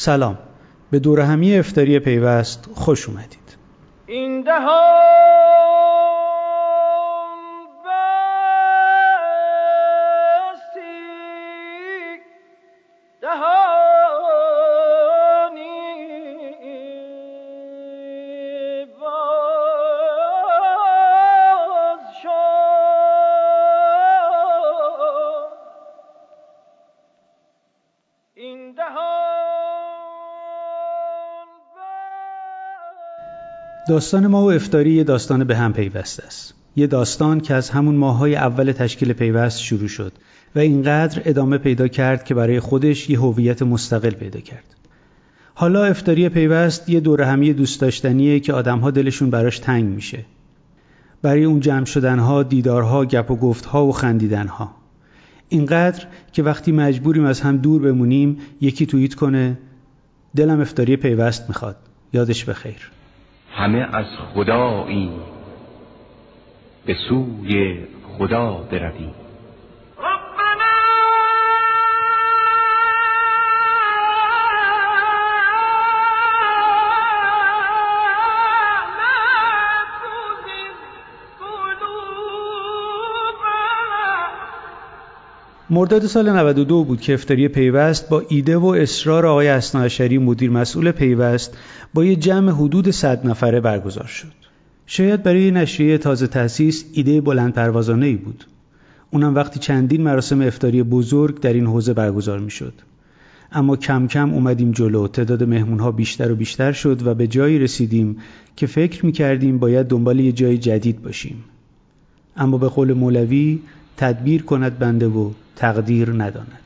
سلام. به دور همی افتاری پیوست خوش اومدید. این دهان داستان ما و افتاری یه داستان به هم پیوسته است. یه داستان که از همون ماهای اول تشکیل پیوست شروع شد و اینقدر ادامه پیدا کرد که برای خودش یه هویت مستقل پیدا کرد. حالا افتاری پیوست یه دوره همی دوست داشتنیه که آدمها دلشون براش تنگ میشه. برای اون جمع شدنها، دیدارها، گپ و گفتها و خندیدنها. اینقدر که وقتی مجبوریم از هم دور بمونیم یکی توییت کنه دلم افتاری پیوست می‌خواد. یادش بخیر. همه از خدایی به سوی خدا برویم. مرداد سال 92 بود که افتاری پیوست با ایده و اصرار آقای اسناعشری مدیر مسئول پیوست با یه جمع حدود 100 نفره برگزار شد. شاید برای نشریه تازه تأسیس ایده بلند پروازانه ای بود. اونم وقتی چندین مراسم افتاری بزرگ در این حوزه برگزار می شد. اما کم کم اومدیم جلو تعداد مهمونها بیشتر و بیشتر شد و به جایی رسیدیم که فکر می کردیم باید دنبال یه جای جدید باشیم. اما به قول مولوی تدبیر کند بنده و تقدیر نداند.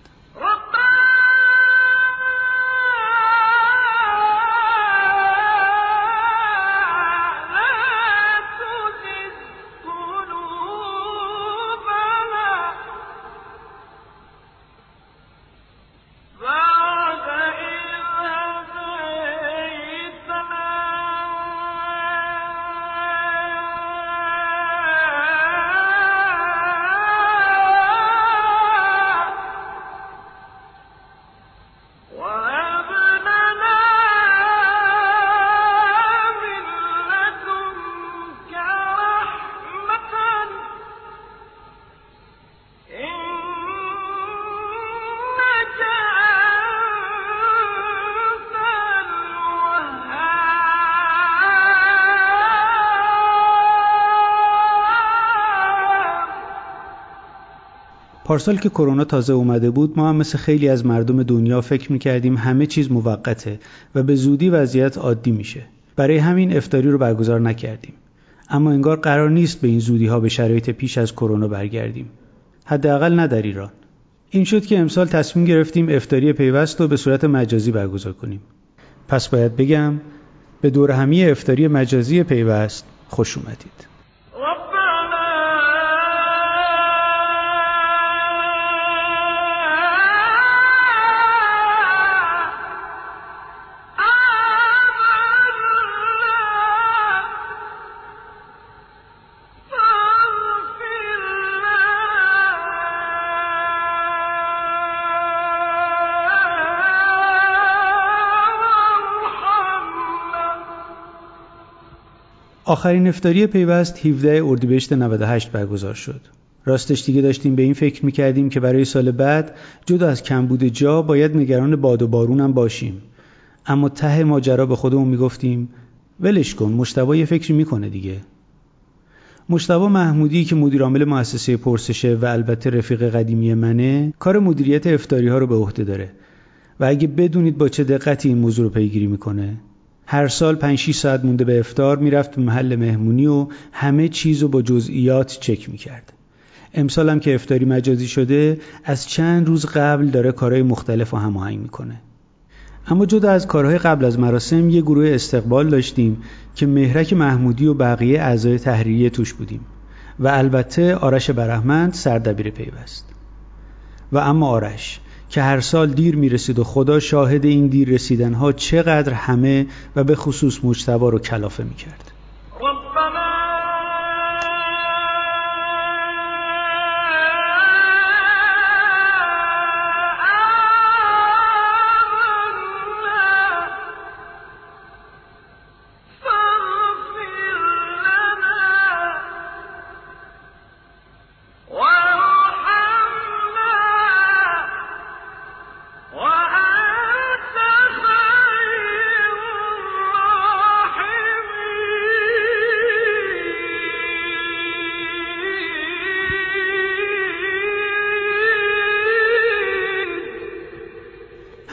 پارسال که کرونا تازه اومده بود ما هم مثل خیلی از مردم دنیا فکر می‌کردیم همه چیز موقته و به زودی وضعیت عادی میشه. برای همین افتاری رو برگزار نکردیم. اما انگار قرار نیست به این زودی ها به شرایط پیش از کرونا برگردیم. حداقل نه در ایران. این شد که امسال تصمیم گرفتیم افتاری پیوست رو به صورت مجازی برگزار کنیم. پس باید بگم به دور همی افتاری مجازی پیوست خوش اومدید. آخرین افتاری پیوست 17 اردیبهشت 98 برگزار شد. راستش دیگه داشتیم به این فکر می‌کردیم که برای سال بعد جدا از کمبود جا باید نگران باد و بارونم باشیم. اما ته ماجرا به خودمون می‌گفتیم ولش کن مشتبا یه فکری می‌کنه دیگه. مشتبا محمودی که مدیر عامل مؤسسه پرسشه و البته رفیق قدیمی منه کار مدیریت افتاری ها رو به عهده داره و اگه بدونید با چه دقتی این موضوع رو پیگیری می‌کنه هر سال 5 6 ساعت مونده به افتار می‌رفت به محل مهمونی و همه چیز رو با جزئیات چک می‌کرد. امسال هم که افتاری مجازی شده از چند روز قبل داره کارهای مختلف و هماهنگ می‌کنه. اما جدا از کارهای قبل از مراسم یه گروه استقبال داشتیم که مهرک محمودی و بقیه اعضای تحریریه توش بودیم و البته آرش برحمند سردبیر پیوست. و اما آرش که هر سال دیر می‌رسید و خدا شاهد این دیر رسیدنها چقدر همه و به خصوص مجتبا رو کلافه می‌کرد.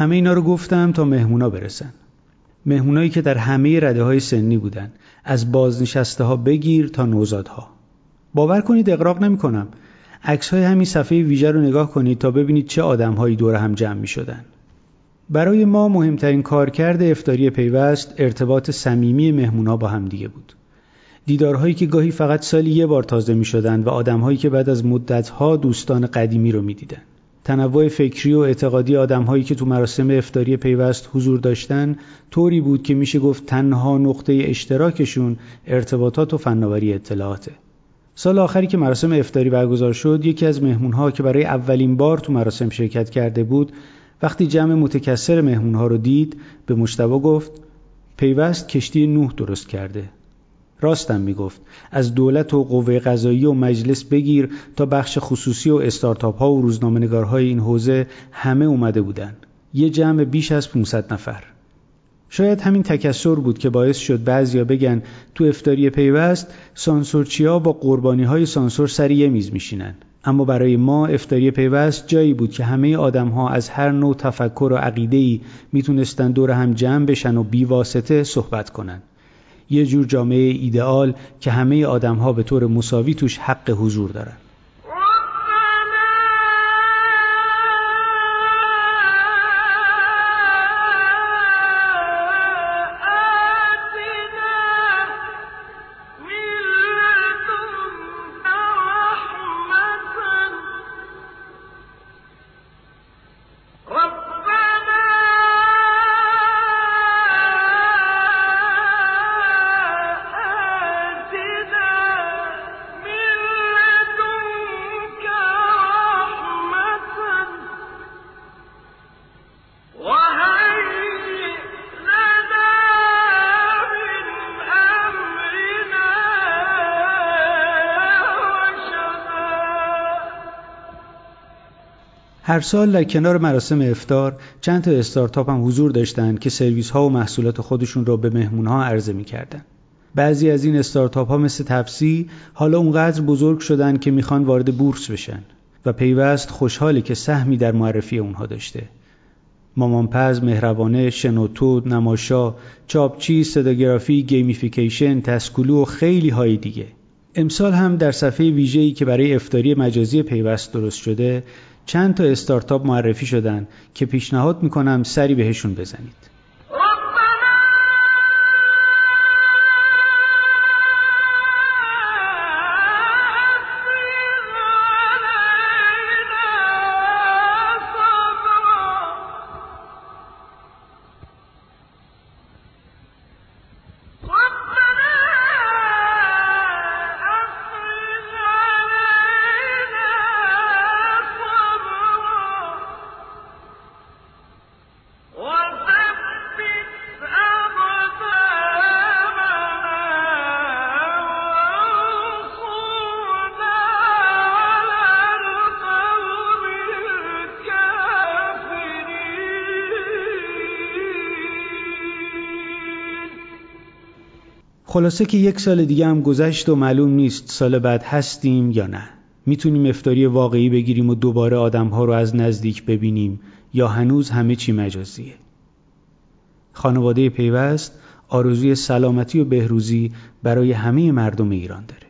همه اینا رو گفتم تا مهمونا برسن مهمونایی که در همه رده های سنی بودن از بازنشسته ها بگیر تا نوزادها باور کنید اقراق نمی کنم عکس های همین صفحه ویژه رو نگاه کنید تا ببینید چه آدم هایی دور هم جمع می شدن. برای ما مهمترین کارکرد افتاری پیوست ارتباط صمیمی مهمونا با همدیگه بود. دیدارهایی که گاهی فقط سالی یه بار تازه می شدن و آدمهایی که بعد از مدتها دوستان قدیمی رو می دیدن. تنوع فکری و اعتقادی آدمهایی که تو مراسم افتاری پیوست حضور داشتن طوری بود که میشه گفت تنها نقطه اشتراکشون ارتباطات و فناوری اطلاعاته. سال آخری که مراسم افتاری برگزار شد یکی از مهمونها که برای اولین بار تو مراسم شرکت کرده بود وقتی جمع متکثر مهمونها رو دید به مشتبه گفت پیوست کشتی نوح درست کرده راستم می‌گفت. از دولت و قوه قضایی و مجلس بگیر تا بخش خصوصی و استارتاپ ها و روزنامه‌نگارهای این حوزه همه اومده بودن. یه جمع بیش از 500 نفر. شاید همین تکسر بود که باعث شد بعضیا بگن تو افتاری پیوست سانسورچیا با قربانی های سانسور سر یه میز میشینن. اما برای ما افتاری پیوست جایی بود که همه آدم ها از هر نوع تفکر و عقیده ای می‌تونستن دور هم جمع بشن و بیواسطه صحبت کنن. یه جور جامعه ایدئال که همه آدم ها به طور مساوی توش حق حضور دارن. هر سال در کنار مراسم افطار چند تا استارتاپ هم حضور داشتند که سرویس ها و محصولات خودشون را به مهمون ها عرضه می‌کردن. بعضی از این استارتاپ ها مثل تپسی حالا اونقدر بزرگ شدن که می‌خوان وارد بورس بشن و پیوست خوشحاله که سهمی در معرفی اونها داشته. مامانپز، مهربانه، شنوتو، نماشا، چاپچی، صداگرافی، گیمیفیکیشن، تسکولو و خیلی های دیگه. امسال هم در صفحه ویژه‌ای که برای افطاری مجازی پیوست درست شده چند تا استارتاپ معرفی شدن که پیشنهاد می‌کنم سری بهشون بزنید. خلاصه که یک سال دیگه هم گذشت و معلوم نیست سال بعد هستیم یا نه. می‌تونیم افتاری واقعی بگیریم و دوباره آدمها رو از نزدیک ببینیم یا هنوز همه چی مجازیه. خانواده پیوست آرزوی سلامتی و بهروزی برای همه مردم ایران داره.